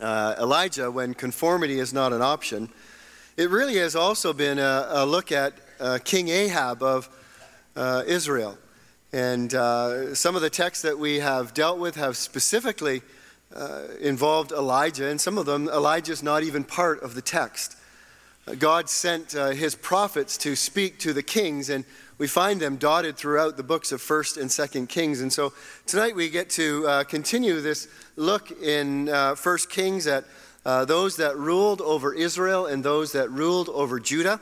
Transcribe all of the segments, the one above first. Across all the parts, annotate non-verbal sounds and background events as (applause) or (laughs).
uh, Elijah when conformity is not an option, it really has also been a, a look at uh, King Ahab of uh, Israel. And uh, some of the texts that we have dealt with have specifically uh, involved Elijah, and some of them, Elijah is not even part of the text. Uh, God sent uh, his prophets to speak to the kings, and we find them dotted throughout the books of 1st and 2nd Kings. And so tonight we get to uh, continue this look in uh, 1st Kings at uh, those that ruled over Israel and those that ruled over Judah.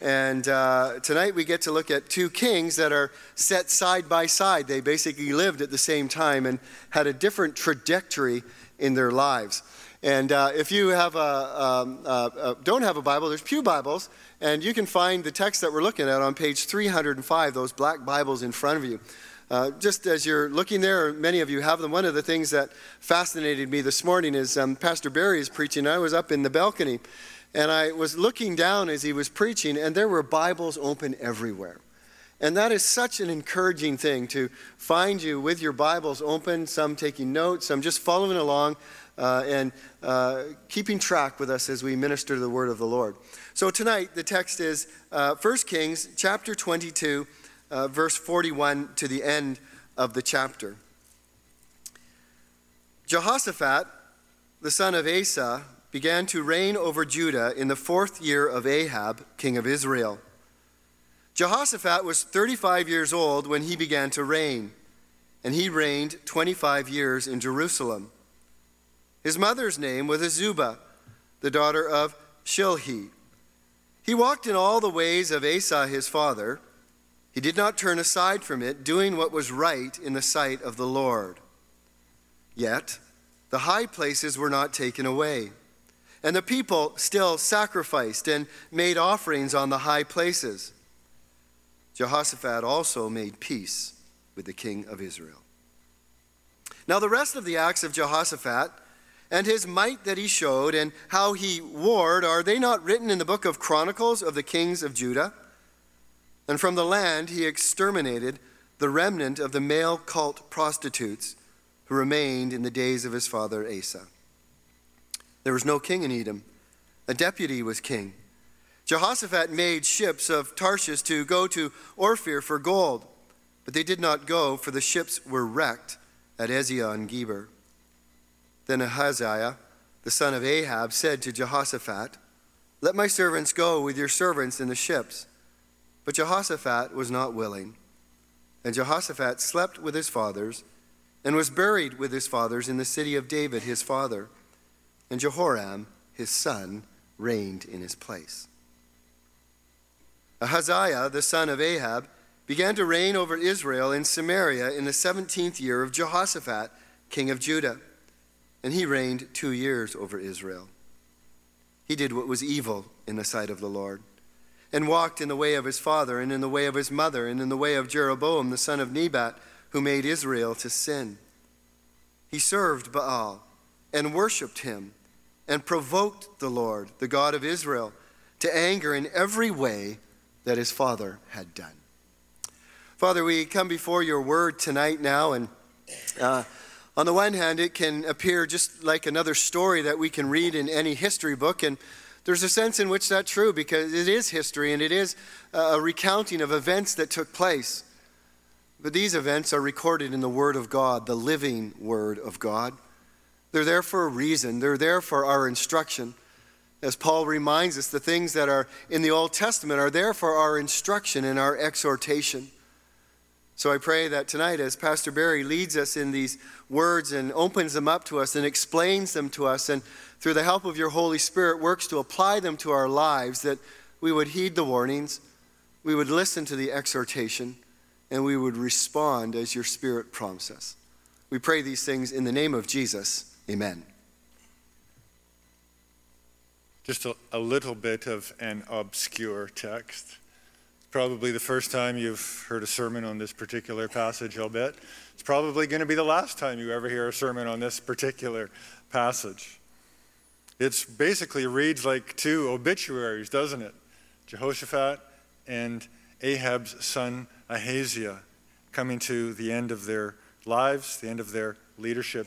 And uh, tonight we get to look at two kings that are set side by side. They basically lived at the same time and had a different trajectory in their lives. And uh, if you have a, um, uh, uh, don't have a Bible, there's Pew Bibles, and you can find the text that we're looking at on page 305, those black Bibles in front of you. Uh, just as you're looking there, many of you have them. One of the things that fascinated me this morning is um, Pastor Barry is preaching. I was up in the balcony, and I was looking down as he was preaching, and there were Bibles open everywhere. And that is such an encouraging thing to find you with your Bibles open, some taking notes, some just following along uh, and uh, keeping track with us as we minister the word of the Lord. So tonight, the text is uh, 1 Kings chapter 22, uh, verse 41 to the end of the chapter. Jehoshaphat, the son of Asa, began to reign over Judah in the fourth year of Ahab, king of Israel. Jehoshaphat was 35 years old when he began to reign, and he reigned 25 years in Jerusalem. His mother's name was Azubah, the daughter of Shilhi. He walked in all the ways of Asa his father. He did not turn aside from it, doing what was right in the sight of the Lord. Yet the high places were not taken away and the people still sacrificed and made offerings on the high places. Jehoshaphat also made peace with the king of Israel. Now, the rest of the acts of Jehoshaphat and his might that he showed and how he warred, are they not written in the book of Chronicles of the kings of Judah? And from the land he exterminated the remnant of the male cult prostitutes who remained in the days of his father Asa. There was no king in Edom, a deputy was king. Jehoshaphat made ships of Tarshish to go to Ophir for gold, but they did not go, for the ships were wrecked at Ezion Geber. Then Ahaziah, the son of Ahab, said to Jehoshaphat, Let my servants go with your servants in the ships. But Jehoshaphat was not willing. And Jehoshaphat slept with his fathers and was buried with his fathers in the city of David, his father and Jehoram, his son, reigned in his place. Ahaziah, the son of Ahab, began to reign over Israel in Samaria in the 17th year of Jehoshaphat, king of Judah, and he reigned two years over Israel. He did what was evil in the sight of the Lord, and walked in the way of his father, and in the way of his mother, and in the way of Jeroboam, the son of Nebat, who made Israel to sin. He served Baal and worshipped him and provoked the Lord, the God of Israel, to anger in every way that his father had done. Father, we come before your word tonight now, and uh, on the one hand, it can appear just like another story that we can read in any history book, and there's a sense in which that's true because it is history and it is a recounting of events that took place. But these events are recorded in the Word of God, the living Word of God. They're there for a reason, they're there for our instruction. As Paul reminds us, the things that are in the Old Testament are there for our instruction and our exhortation. So I pray that tonight, as Pastor Barry leads us in these words and opens them up to us and explains them to us, and through the help of your Holy Spirit works to apply them to our lives, that we would heed the warnings, we would listen to the exhortation, and we would respond as your Spirit prompts us. We pray these things in the name of Jesus. Amen. Just a, a, little bit of an obscure text. Probably the first time you've heard a sermon on this particular passage, I'll bet. It's probably going to be the last time you ever hear a sermon on this particular passage. It basically reads like two obituaries, doesn't it? Jehoshaphat and Ahab's son Ahaziah coming to the end of their lives, the end of their leadership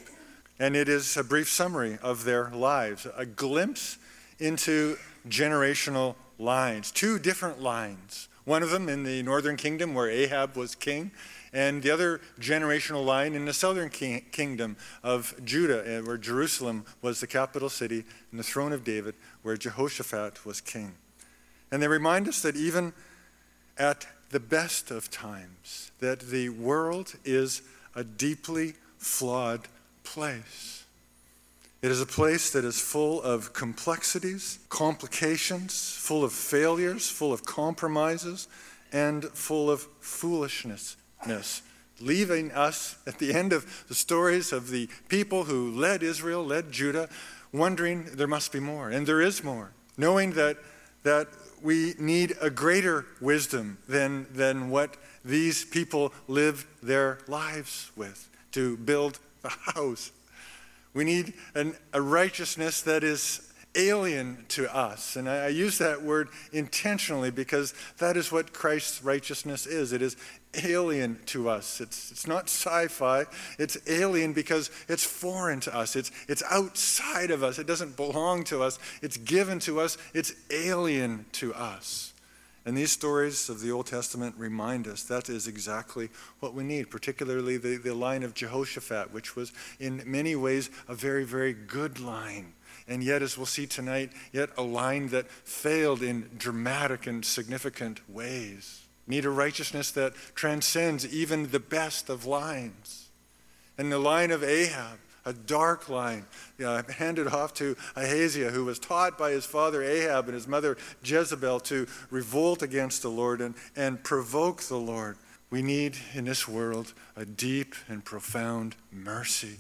And it is a brief summary of their lives, a glimpse into generational lines, two different lines. One of them in the northern kingdom where Ahab was king, and the other generational line in the southern king, kingdom of Judah, eh, where Jerusalem was the capital city, and the throne of David, where Jehoshaphat was king. And they remind us that even at the best of times, that the world is a deeply flawed place. It is a place that is full of complexities, complications, full of failures, full of compromises, and full of foolishness, leaving us at the end of the stories of the people who led Israel, led Judah, wondering there must be more, and there is more, knowing that, that we need a greater wisdom than, than what these people lived their lives with to build the house we need an, a righteousness that is alien to us. And I, I use that word intentionally because that is what Christ's righteousness is. It is alien to us. It's, it's not sci fi, it's alien because it's foreign to us. It's, it's outside of us. It doesn't belong to us. It's given to us. It's alien to us. And these stories of the Old Testament remind us that is exactly what we need, particularly the, the line of Jehoshaphat, which was in many ways a very, very good line. And yet, as we'll see tonight, yet a line that failed in dramatic and significant ways. Need a righteousness that transcends even the best of lines. And the line of Ahab, a dark line uh, handed off to Ahaziah, who was taught by his father Ahab and his mother Jezebel to revolt against the Lord and, and provoke the Lord. We need in this world a deep and profound mercy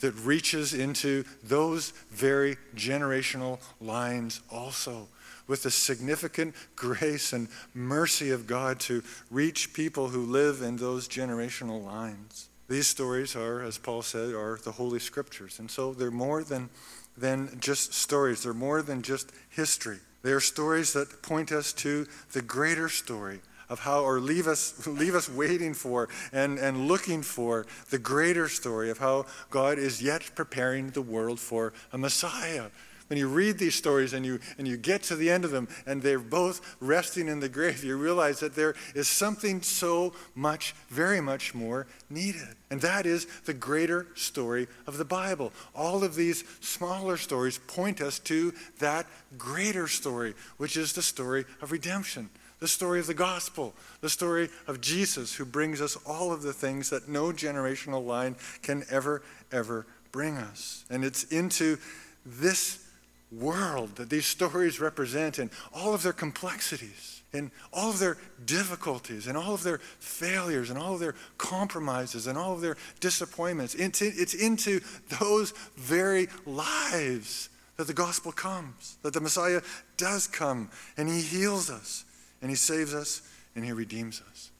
that reaches into those very generational lines also with the significant grace and mercy of God to reach people who live in those generational lines. These stories are, as Paul said, are the Holy Scriptures. And so they're more than, than just stories, they're more than just history. They are stories that point us to the greater story of how, or leave us, (laughs) leave us waiting for and, and looking for the greater story of how God is yet preparing the world for a Messiah when you read these stories and you, and you get to the end of them and they're both resting in the grave, you realize that there is something so much, very much more needed. And that is the greater story of the Bible. All of these smaller stories point us to that greater story, which is the story of redemption the story of the gospel, the story of Jesus, who brings us all of the things that no generational line can ever, ever bring us. And it's into this world that these stories represent and all of their complexities and all of their difficulties and all of their failures and all of their compromises and all of their disappointments. It's into those very lives that the gospel comes, that the Messiah does come and he heals us and he saves us and he redeems us.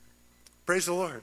Praise the Lord.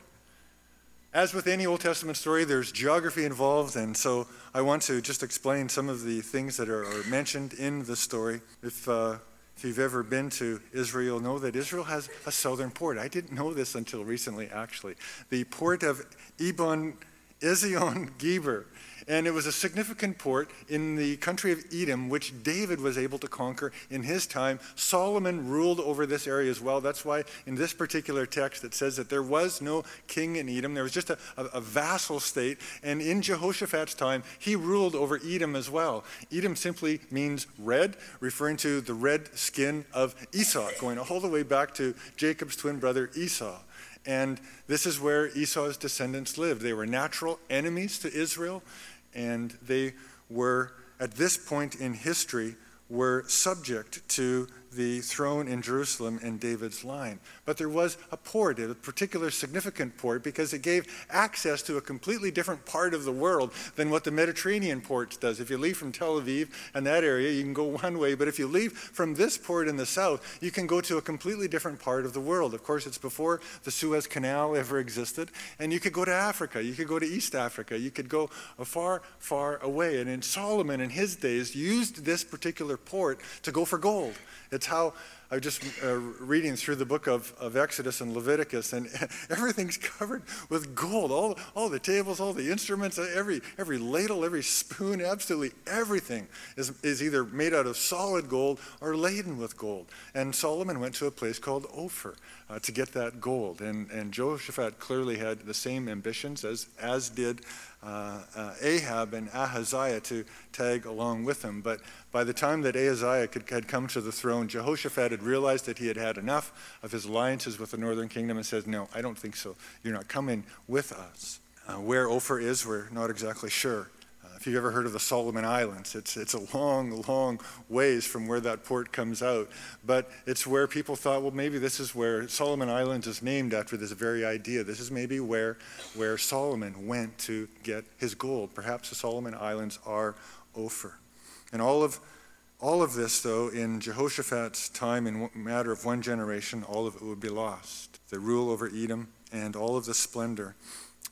As with any Old Testament story, there's geography involved, and so I want to just explain some of the things that are, are mentioned in the story. If, uh, if you've ever been to Israel, know that Israel has a southern port. I didn't know this until recently, actually. The port of Ibn Ezion Geber and it was a significant port in the country of Edom, which David was able to conquer in his time. Solomon ruled over this area as well. That's why in this particular text it says that there was no king in Edom. There was just a, a, a vassal state. And in Jehoshaphat's time, he ruled over Edom as well. Edom simply means red, referring to the red skin of Esau, going all the way back to Jacob's twin brother Esau. And this is where Esau's descendants lived. They were natural enemies to Israel and they were, at this point in history, were subject to the throne in Jerusalem in David's line. But there was a port, a particular significant port, because it gave access to a completely different part of the world than what the Mediterranean port does. If you leave from Tel Aviv and that area, you can go one way, but if you leave from this port in the south, you can go to a completely different part of the world. Of course, it's before the Suez Canal ever existed, and you could go to Africa, you could go to East Africa, you could go far, far away. And in Solomon, in his days, used this particular port to go for gold. It's how I was just uh, reading through the book of, of Exodus and Leviticus, and (laughs) everything's covered with gold. All, all the tables, all the instruments, every, every ladle, every spoon, absolutely everything is, is either made out of solid gold or laden with gold. And Solomon went to a place called Ophir uh, to get that gold. And, and Jehoshaphat clearly had the same ambitions as, as did uh, uh, Ahab and Ahaziah to tag along with him. But by the time that Ahaziah could, had come to the throne, Jehoshaphat had realized that he had had enough of his alliances with the northern kingdom and said, No, I don't think so. You're not coming with us. Uh, where Ophir is, we're not exactly sure. If you've ever heard of the Solomon Islands, it's, it's a long, long ways from where that port comes out. But it's where people thought, well, maybe this is where Solomon Islands is named after this very idea. This is maybe where, where Solomon went to get his gold. Perhaps the Solomon Islands are Ophir. And all of, all of this, though, in Jehoshaphat's time, in a matter of one generation, all of it would be lost. The rule over Edom and all of the splendor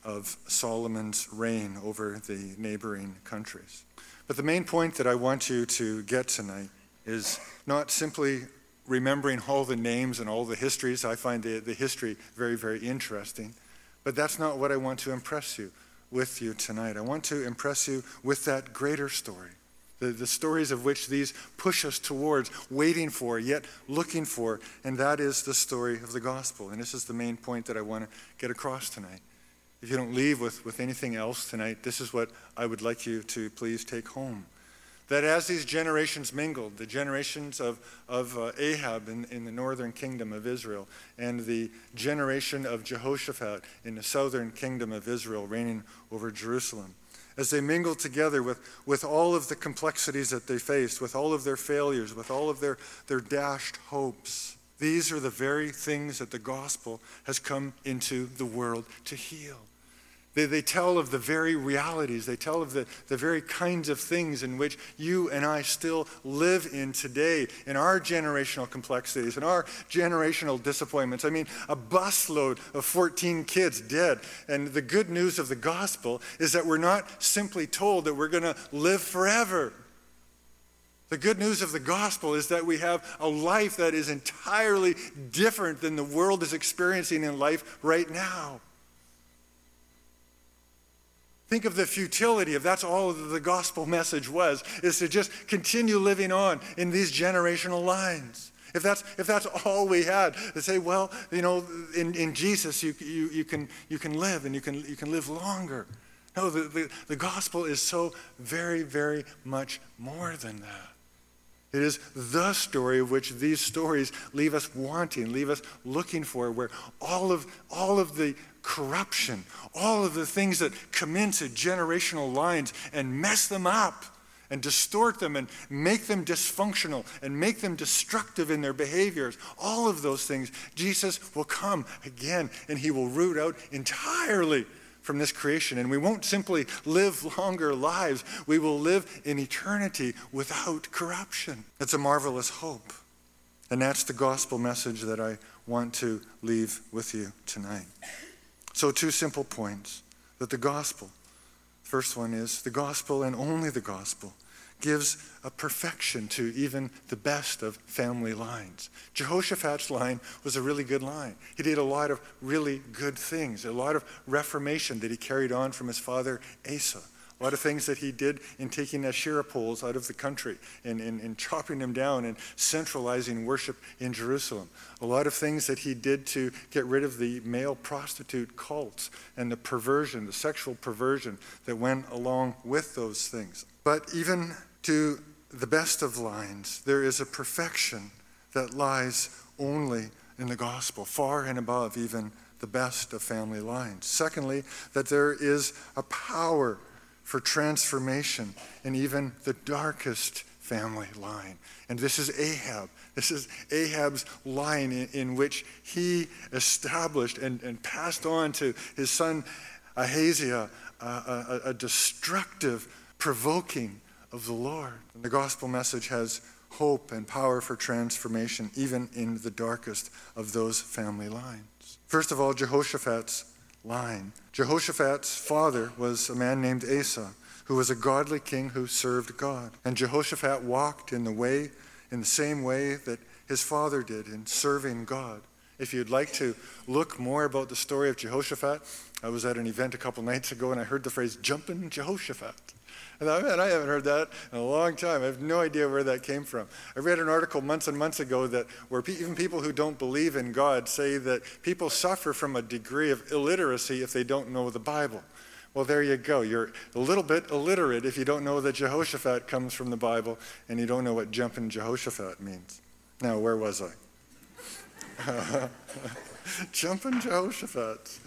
of Solomon's reign over the neighboring countries. But the main point that I want you to get tonight is not simply remembering all the names and all the histories. I find the, the history very, very interesting. But that's not what I want to impress you with you tonight. I want to impress you with that greater story. The, the stories of which these push us towards waiting for, yet looking for, and that is the story of the gospel. And this is the main point that I want to get across tonight. If you don't leave with, with anything else tonight, this is what I would like you to please take home. That as these generations mingled, the generations of, of uh, Ahab in, in the northern kingdom of Israel, and the generation of Jehoshaphat in the southern kingdom of Israel, reigning over Jerusalem, as they mingled together with, with all of the complexities that they faced, with all of their failures, with all of their, their dashed hopes, these are the very things that the gospel has come into the world to heal. They, they tell of the very realities. They tell of the, the very kinds of things in which you and I still live in today, in our generational complexities, in our generational disappointments. I mean, a busload of 14 kids dead. And the good news of the gospel is that we're not simply told that we're going to live forever. The good news of the gospel is that we have a life that is entirely different than the world is experiencing in life right now. Think of the futility of that's all the gospel (laughs) message was, is to just continue living on in these generational lines. If that's, if that's all we had, to say, well, you know, in, in Jesus you, you, you, can, you can live and you can, you can live longer. No, the, the, the gospel is so very, very much more than that. It is the story of which these stories leave us wanting, leave us looking for, where all of, all of the corruption, all of the things that come into generational lines and mess them up and distort them and make them dysfunctional and make them destructive in their behaviors, all of those things, Jesus will come again and he will root out entirely from this creation. And we won't simply live longer lives, we will live in eternity without corruption. It's a marvelous hope. And that's the gospel message that I want to leave with you tonight. So, two simple points that the gospel, first one is the gospel and only the gospel gives a perfection to even the best of family lines. Jehoshaphat's line was a really good line. He did a lot of really good things, a lot of reformation that he carried on from his father Asa. A lot of things that he did in taking Asherah poles out of the country and, and, and chopping them down and centralizing worship in Jerusalem. A lot of things that he did to get rid of the male prostitute cults and the perversion, the sexual perversion that went along with those things. But even to the best of lines, there is a perfection that lies only in the gospel, far and above even the best of family lines. Secondly, that there is a power for transformation in even the darkest family line. And this is Ahab. This is Ahab's line in, in which he established and, and, passed on to his son Ahaziah uh, a, a destructive, provoking of the Lord. And the gospel message has hope and power for transformation, even in the darkest of those family lines. First of all, Jehoshaphat's line. Jehoshaphat's father was a man named Asa, who was a godly king who served God. And Jehoshaphat walked in the way, in the same way that his father did in serving God. If you'd like to look more about the story of Jehoshaphat, I was at an event a couple nights ago and I heard the phrase jumping Jehoshaphat. And I, man, I haven't heard that in a long time. I have no idea where that came from. I read an article months and months ago that where pe- even people who don't believe in God say that people suffer from a degree of illiteracy if they don't know the Bible. Well, there you go. You're a little bit illiterate if you don't know that Jehoshaphat comes from the Bible and you don't know what jumping Jehoshaphat means. Now, where was I? (laughs) jumping Jehoshaphat.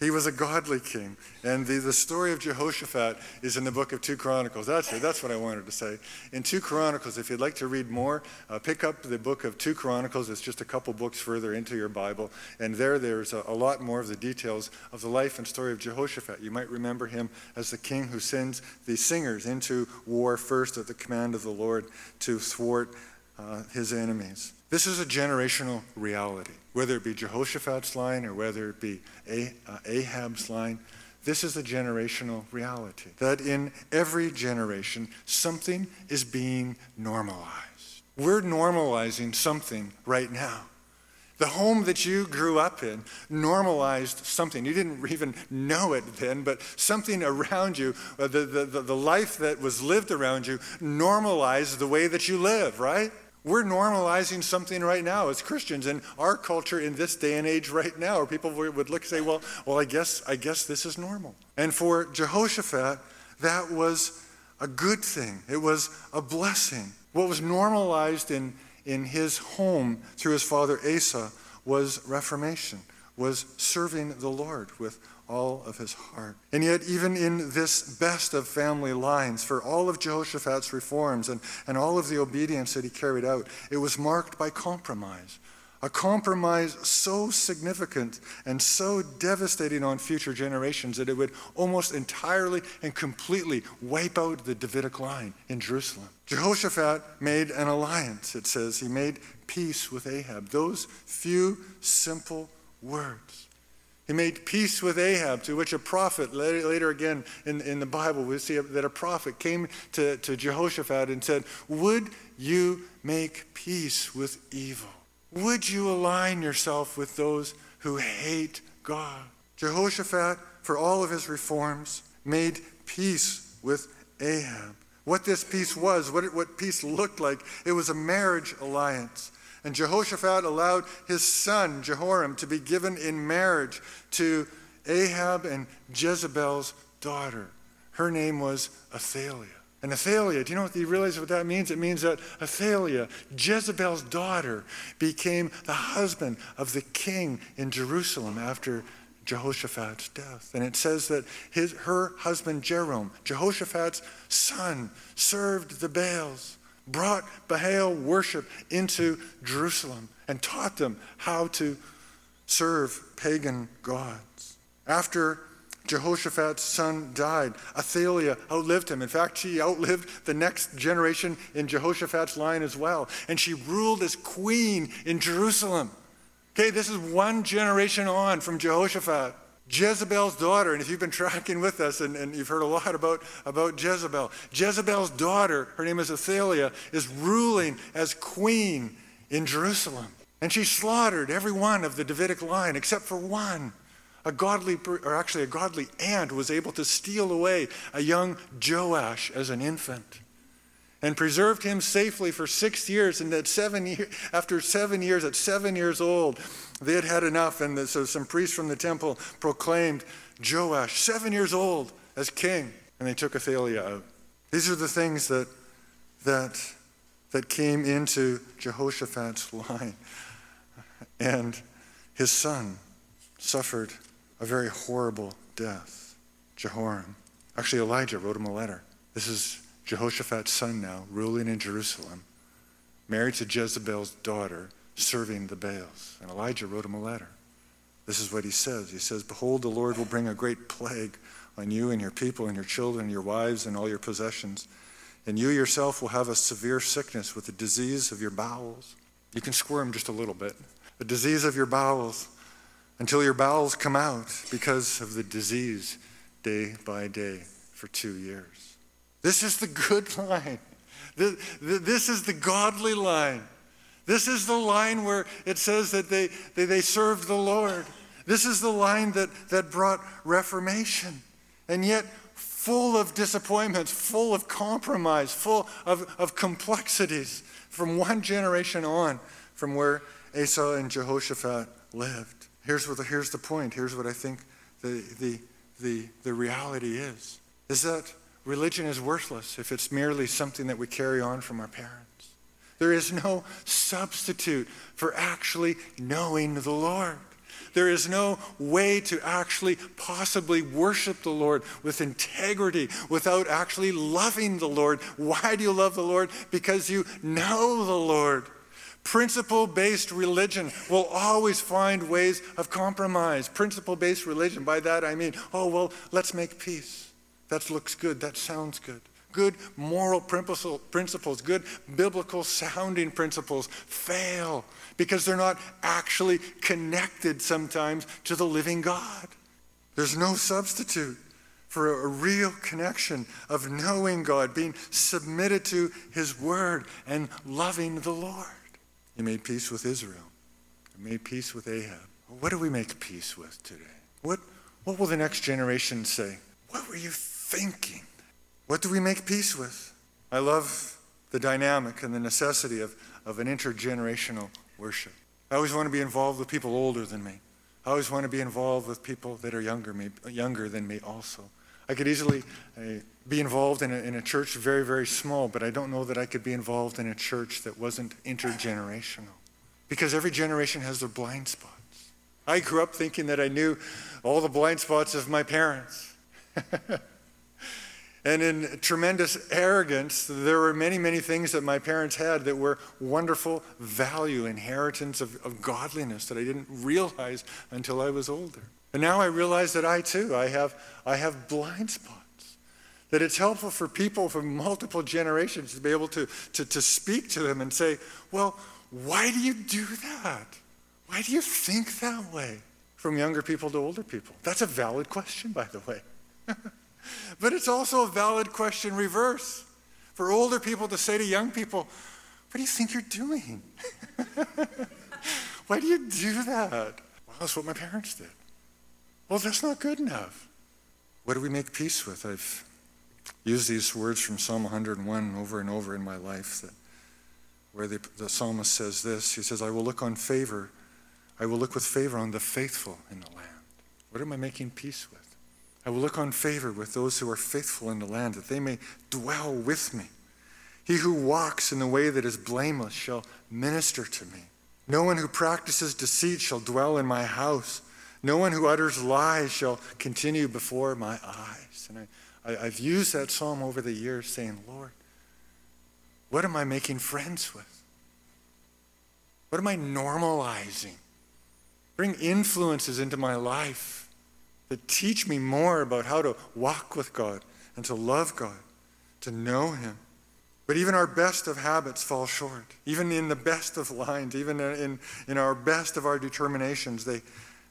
He was a godly king. And the, the story of Jehoshaphat is in the book of 2 Chronicles. That's it. That's what I wanted to say. In 2 Chronicles, if you'd like to read more, uh, pick up the book of 2 Chronicles. It's just a couple books further into your Bible. And there, there's a, a lot more of the details of the life and story of Jehoshaphat. You might remember him as the king who sends the singers into war first at the command of the Lord to thwart uh, his enemies. This is a generational reality, whether it be Jehoshaphat's line or whether it be uh, Ahab's line. This is a generational reality that in every generation, something is being normalized. We're normalizing something right now. The home that you grew up in normalized something. You didn't even know it then, but something around you, uh, the, the, the life that was lived around you, normalized the way that you live, right? We're normalizing something right now as Christians in our culture in this day and age right now, where people would look and say, well, well, I guess, I guess this is normal. And for Jehoshaphat, that was a good thing. It was a blessing. What was normalized in, in his home through his father Asa was reformation, was serving the Lord with all of his heart. And yet, even in this best of family lines, for all of Jehoshaphat's reforms and, and all of the obedience that he carried out, it was marked by compromise. A compromise so significant and so devastating on future generations that it would almost entirely and completely wipe out the Davidic line in Jerusalem. Jehoshaphat made an alliance, it says. He made peace with Ahab. Those few simple words he made peace with Ahab, to which a prophet, later, again in, in the Bible, we see that a prophet came to, to Jehoshaphat and said, Would you make peace with evil? Would you align yourself with those who hate God? Jehoshaphat, for all of his reforms, made peace with Ahab. What this peace was, what, it, what peace looked like, it was a marriage alliance. And Jehoshaphat allowed his son, Jehoram, to be given in marriage to Ahab and Jezebel's daughter. Her name was Athaliah. And Athaliah, do you know what you realize what that means? It means that Athaliah, Jezebel's daughter, became the husband of the king in Jerusalem after Jehoshaphat's death. And it says that his, her husband Jehoram, Jehoshaphat's son, served the Baals brought Baal worship into Jerusalem and taught them how to serve pagan gods. After Jehoshaphat's son died. Athaliah outlived him. In fact, she outlived the next generation in Jehoshaphat's line as well. And she ruled as queen in Jerusalem. Okay, this is one generation on from Jehoshaphat. Jezebel's daughter, and if you've been tracking with us and, and, you've heard a lot about, about Jezebel, Jezebel's daughter, her name is Athaliah, is ruling as queen in Jerusalem. And she slaughtered every one of the Davidic line except for one. A godly, or actually a godly aunt was able to steal away a young Joash as an infant and preserved him safely for six years. And that seven year, after seven years, at seven years old, they had had enough. And so some priests from the temple proclaimed Joash, seven years old, as king. And they took Athaliah out. These are the things that, that, that came into Jehoshaphat's (laughs) line. And his son suffered a very horrible death. Jehoram. Actually, Elijah wrote him a letter. This is Jehoshaphat's son now, ruling in Jerusalem, married to Jezebel's daughter, serving the Baals. And Elijah wrote him a letter. This is what he says. He says, Behold, the Lord will bring a great plague on you and your people and your children, and your wives, and all your possessions. And you yourself will have a severe sickness with the disease of your bowels. You can squirm just a little bit. The disease of your bowels until your bowels come out because of the disease day by day for two years. This is the good (laughs) line. This is the godly line. This is the line where it says that they, they, they served the Lord. This is the line that, that brought reformation. And yet, full of disappointments, full of compromise, full of, of complexities from one generation on from where Asa and Jehoshaphat lived. Here's, what the, here's the point. Here's what I think the, the, the, the reality is, is that religion is worthless if it's merely something that we carry on from our parents. There is no substitute for actually knowing the Lord. There is no way to actually possibly worship the Lord with integrity without actually loving the Lord. Why do you love the Lord? Because you know the Lord. Principle based religion will always find ways of compromise. Principle based religion, by that I mean, oh, well, let's make peace. That looks good. That sounds good. Good moral principles, good biblical sounding principles fail because they're not actually connected sometimes to the living God. There's no substitute for a real connection of knowing God, being submitted to His Word, and loving the Lord. He made peace with Israel. He made peace with Ahab. What do we make peace with today? What, what will the next generation say? What were you thinking? What do we make peace with? I love the dynamic and the necessity of, of an intergenerational worship. I always want to be involved with people older than me. I always want to be involved with people that are younger, me, younger than me also. I could easily uh, be involved in a, in a church very, very small, but I don't know that I could be involved in a church that wasn't intergenerational. Because every generation has their blind spots. I grew up thinking that I knew all the blind spots of my parents. (laughs) And in tremendous arrogance, there were many, many things that my parents had that were wonderful value, inheritance of, of godliness that I didn't realize until I was older. And now I realize that I too, I have, I have blind spots. That it's helpful for people from multiple generations to be able to, to, to speak to them and say, well, why do you do that? Why do you think that way? From younger people to older people. That's a valid question, by the way. (laughs) But it's also a valid question reverse for older people to say to young people, What do you think you're doing? (laughs) Why do you do that? Well, that's what my parents did. Well, that's not good enough. What do we make peace with? I've used these words from Psalm 101 over and over in my life that where the, the psalmist says this he says i will look on favor i will look with favor on the faithful in the land what am i making peace with I will look on favor with those who are faithful in the land, that they may dwell with me. He who walks in the way that is blameless shall minister to me. No one who practices deceit shall dwell in my house. No one who utters lies shall continue before my eyes. And I, I, have used that psalm over the years saying, Lord, what am I making friends with? What am I normalizing? Bring influences into my life that teach me more about how to walk with God and to love God, to know Him. But even our best of habits fall short. Even in the best of lines, even in, in our best of our determinations, they,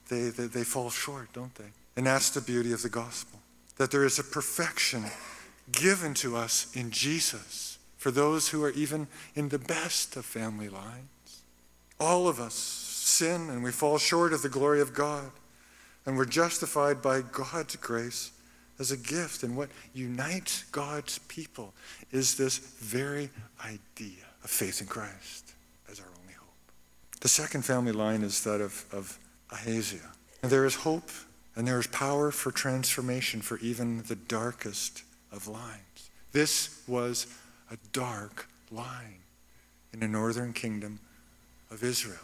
they, they, they fall short, don't they? And that's the beauty of the gospel that there is a perfection given to us in Jesus for those who are even in the best of family lines. All of us sin and we fall short of the glory of God. And we're justified by God's grace as a gift. And what unites God's people is this very idea of faith in Christ as our only hope. The second family line is that of, of Ahaziah. And there is hope and there is power for transformation for even the darkest of lines. This was a dark line in the northern kingdom of Israel,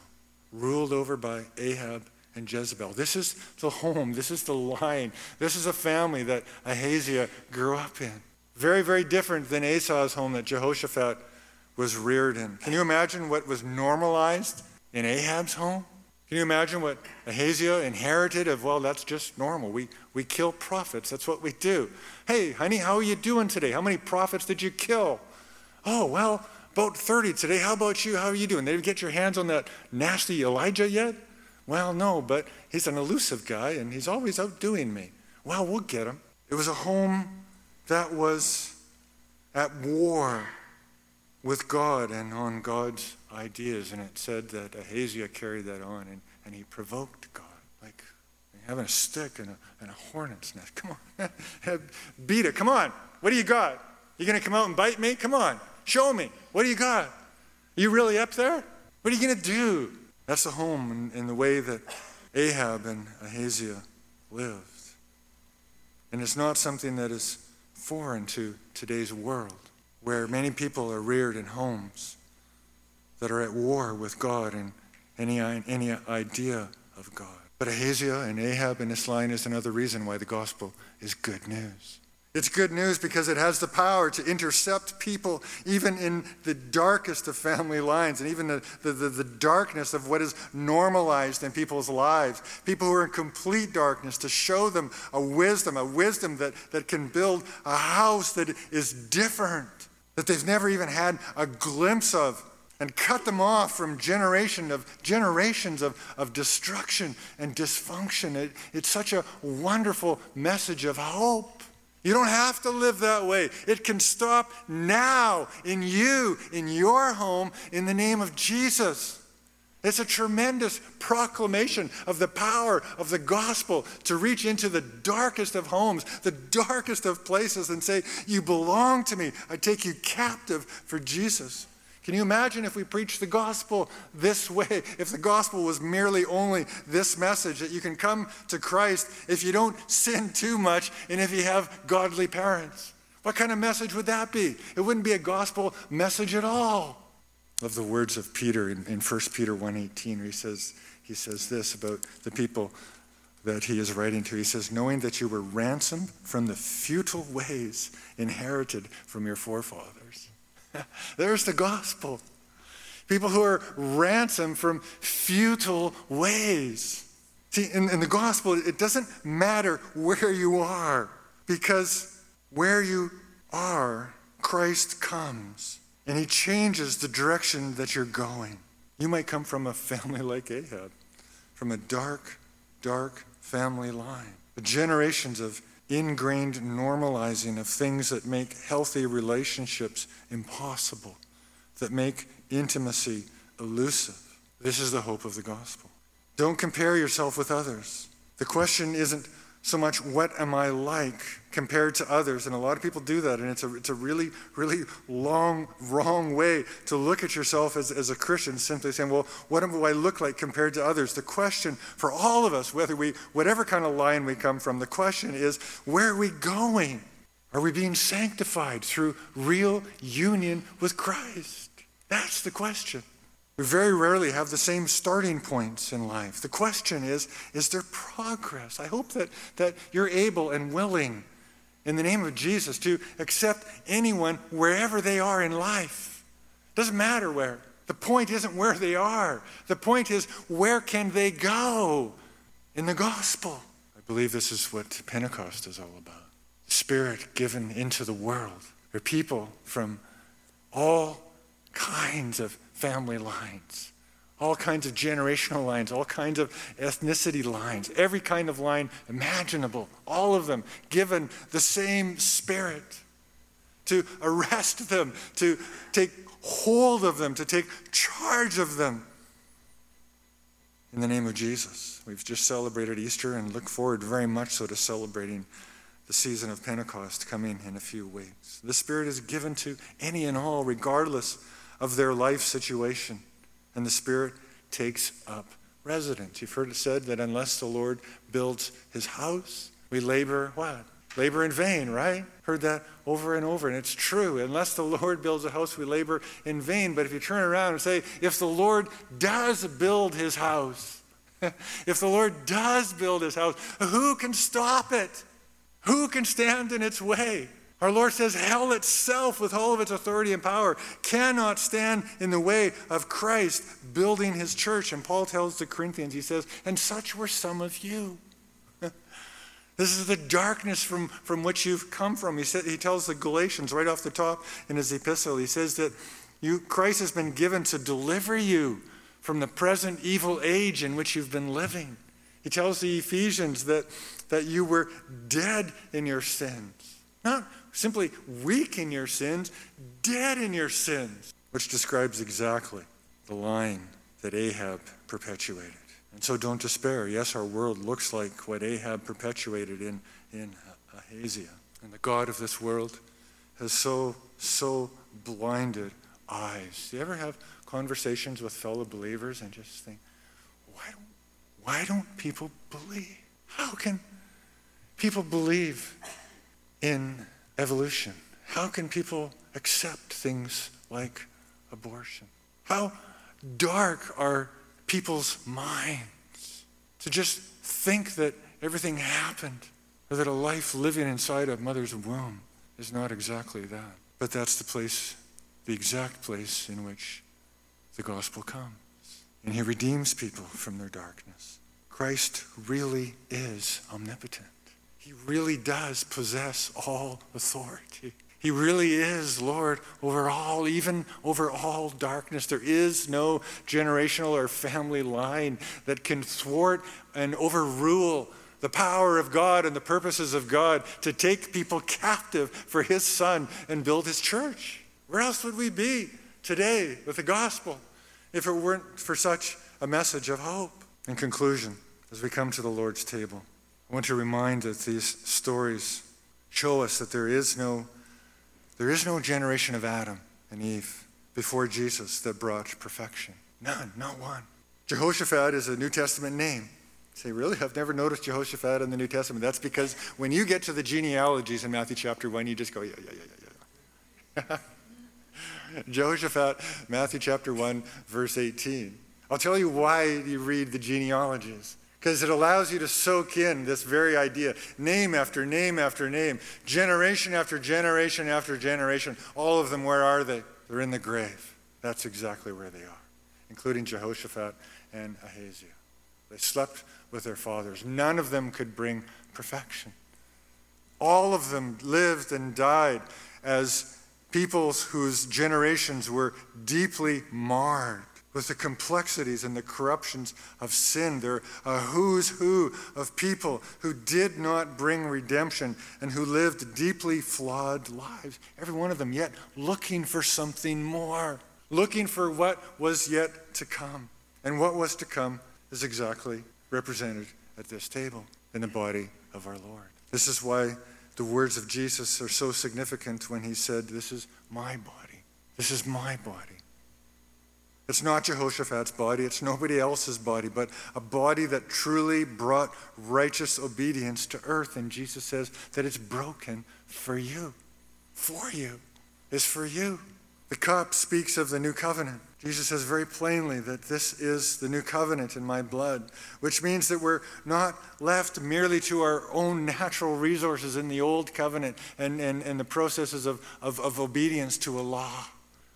ruled over by Ahab and Jezebel. This is the home, this is the line, this is a family that Ahaziah grew up in. Very, very different than Asa's home that Jehoshaphat was reared in. Can you imagine what was normalized in Ahab's home? Can you imagine what Ahaziah inherited of, well, that's just normal. We, we kill prophets. That's what we do. Hey, honey, how are you doing today? How many prophets did you kill? Oh, well, about 30 today. How about you? How are you doing? Did you get your hands on that nasty Elijah yet? Well, no, but he's an elusive guy and he's always outdoing me. Well, we'll get him. It was a home that was at war with God and on God's ideas. And it said that Ahaziah carried that on and, and he provoked God. Like having a stick and a, and a hornet's nest. Come on. (laughs) Beat it. Come on. What do you got? You going to come out and bite me? Come on. Show me. What do you got? Are you really up there? What are you going to do? That's the home in, in the way that Ahab and Ahaziah lived. And it's not something that is foreign to today's world, where many people are reared in homes that are at war with God and any, any idea of God. But Ahaziah and Ahab in this line is another reason why the gospel is good news. It's good news because it has the power to intercept people even in the darkest of family lines and even the, the, the, the, darkness of what is normalized in people's lives. People who are in complete darkness, to show them a wisdom, a wisdom that, that can build a house that is different, that they've never even had a glimpse of and cut them off from generation of generations of, of destruction and dysfunction. It, it's such a wonderful message of hope. You don't have to live that way. It can stop now in you, in your home, in the name of Jesus. It's a tremendous proclamation of the power of the gospel to reach into the darkest of homes, the darkest of places, and say, You belong to me. I take you captive for Jesus. Can you imagine if we preached the gospel this way? (laughs) If the gospel was merely only this message that you can come to Christ if you don't sin too much and if you have godly parents? What kind of message would that be? It wouldn't be a gospel message at all. Of the words of Peter in, in 1 Peter 1:18, where he says, he says this about the people that he is writing to. He says, knowing that you were ransomed from the futile ways inherited from your forefathers. (laughs) There's the gospel. People who are ransomed from futile ways. See, in, in the gospel, it doesn't matter where you are, because where you are, Christ comes and he changes the direction that you're going. You might come from a family (laughs) like Ahab, from a dark, dark family line. Generations of ingrained normalizing of things that make healthy relationships impossible, that make intimacy elusive. This is the hope of the gospel. Don't compare yourself with others. The question isn't so much what am I like compared to others. And a lot of people do that, and it's a, it's a really, really long, wrong way to look at yourself as, as a Christian, simply saying, well, what do I look like compared to others? The question for all of us, whether we, whatever kind of line we come from, the question is, where are we going? Are we being sanctified through real union with Christ? That's the question. We very rarely have the same starting points in life. The question is is there progress? I hope that, that you're able and willing, in the name of Jesus, to accept anyone wherever they are in life. Doesn't matter where. The point isn't where they are, the point is where can they go in the gospel? I believe this is what Pentecost is all about. The Spirit given into the world. There are people from all kinds of family lines, all kinds of generational lines, all kinds of ethnicity lines, every kind of line imaginable, all of them given the same spirit to arrest them, to take hold of them, to take charge of them. In the name of Jesus. We've just celebrated Easter and look forward very much so to celebrating the season of Pentecost coming in a few weeks. The Spirit is given to any and all, regardless of their life situation. And the Spirit takes up residence. You've heard it said that unless the Lord builds his house, we labor what? Labor in vain, right? Heard that over and over, and it's true. Unless the Lord builds a house, we labor in vain. But if you turn around and say, if the Lord does build his house, (laughs) if the Lord does build his house, who can stop it? Who can stand in its way? Our Lord says hell itself, with all of its authority and power, cannot stand in the way of Christ building his church. And Paul tells the Corinthians, he says, and such were some of you. (laughs) this is the darkness from, from which you've come from. He, said, he tells the Galatians right off the top in his epistle, he says that you, Christ has been given to deliver you from the present evil age in which you've been living. He tells the Ephesians that, that you were dead in your sins. Not simply weak in your sins, dead in your sins. which describes exactly the line that Ahab perpetuated. And so don't despair. Yes, our world looks like what Ahab perpetuated in, in Ahaziah. And the God of this world has so, so blinded eyes. Do you ever have conversations with fellow believers and just think, why don't, why don't people believe? How can people believe in evolution? How can people accept things like abortion? How dark are people's minds to just think that everything happened or that a life living inside a mother's womb is not exactly that. But that's the place, the exact place in which the gospel comes. And he redeems people from their darkness. Christ really is omnipotent. He really does possess all authority. He really is Lord over all, even over all darkness. There is no generational or family line that can thwart and overrule the power of God and the purposes of God to take people captive for His Son and build His church. Where else would we be today with the gospel if it weren't for such a message of hope? In conclusion, as we come to the Lord's table, I want to remind that these stories show us that there is no there is no generation of Adam and Eve before Jesus that brought perfection. None, not one. Jehoshaphat is a New Testament name. You say, really? I've never noticed Jehoshaphat in the New Testament. That's because when you get to the genealogies in Matthew chapter 1, you just go, yeah, yeah, yeah, yeah, yeah. (laughs) Jehoshaphat, Matthew chapter 1, verse 18. I'll tell you why you read the genealogies because it allows you to soak in this very idea name after name after name, generation after generation after generation. All of them, where are they? They're in the grave. That's exactly where they are, including Jehoshaphat and Ahaziah. They slept with their fathers. None of them could bring perfection. All of them lived and died as peoples whose generations were deeply marred with the complexities and the corruptions of sin. They're a who's who of people who did not bring redemption and who lived deeply flawed lives. Every one of them, yet looking for something more, looking for what was yet to come. And what was to come is exactly represented at this table in the body of our Lord. This is why the words of Jesus are so significant when he said, This is my body. This is my body. It's not Jehoshaphat's body, it's nobody else's body, but a body that truly brought righteous obedience to earth. And Jesus says that it's broken for you. For you. Is for you. The cup speaks of the new covenant. Jesus says very plainly that this is the new covenant in my blood, which means that we're not left merely to our own natural resources in the old covenant and, and, and the processes of, of, of obedience to a law,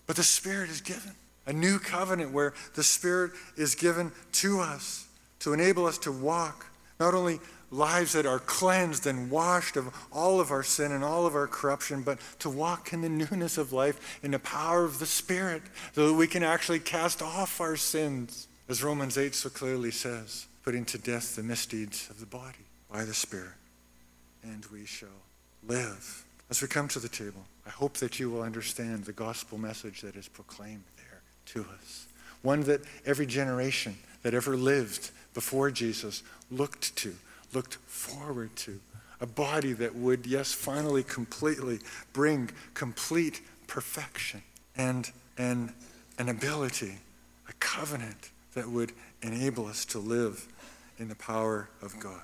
but the Spirit is given a new covenant where the Spirit is given to us to enable us to walk not only lives that are cleansed and washed of all of our sin and all of our corruption, but to walk in the newness of life in the power of the Spirit so that we can actually cast off our sins, as Romans 8 so clearly says, putting to death the misdeeds of the body by the Spirit. And we shall live. As we come to the table, I hope that you will understand the gospel message that is proclaimed to us. One that every generation that ever lived before Jesus looked to, looked forward to. A body that would, yes, finally completely bring complete perfection and, and an ability, a covenant that would enable us to live in the power of God.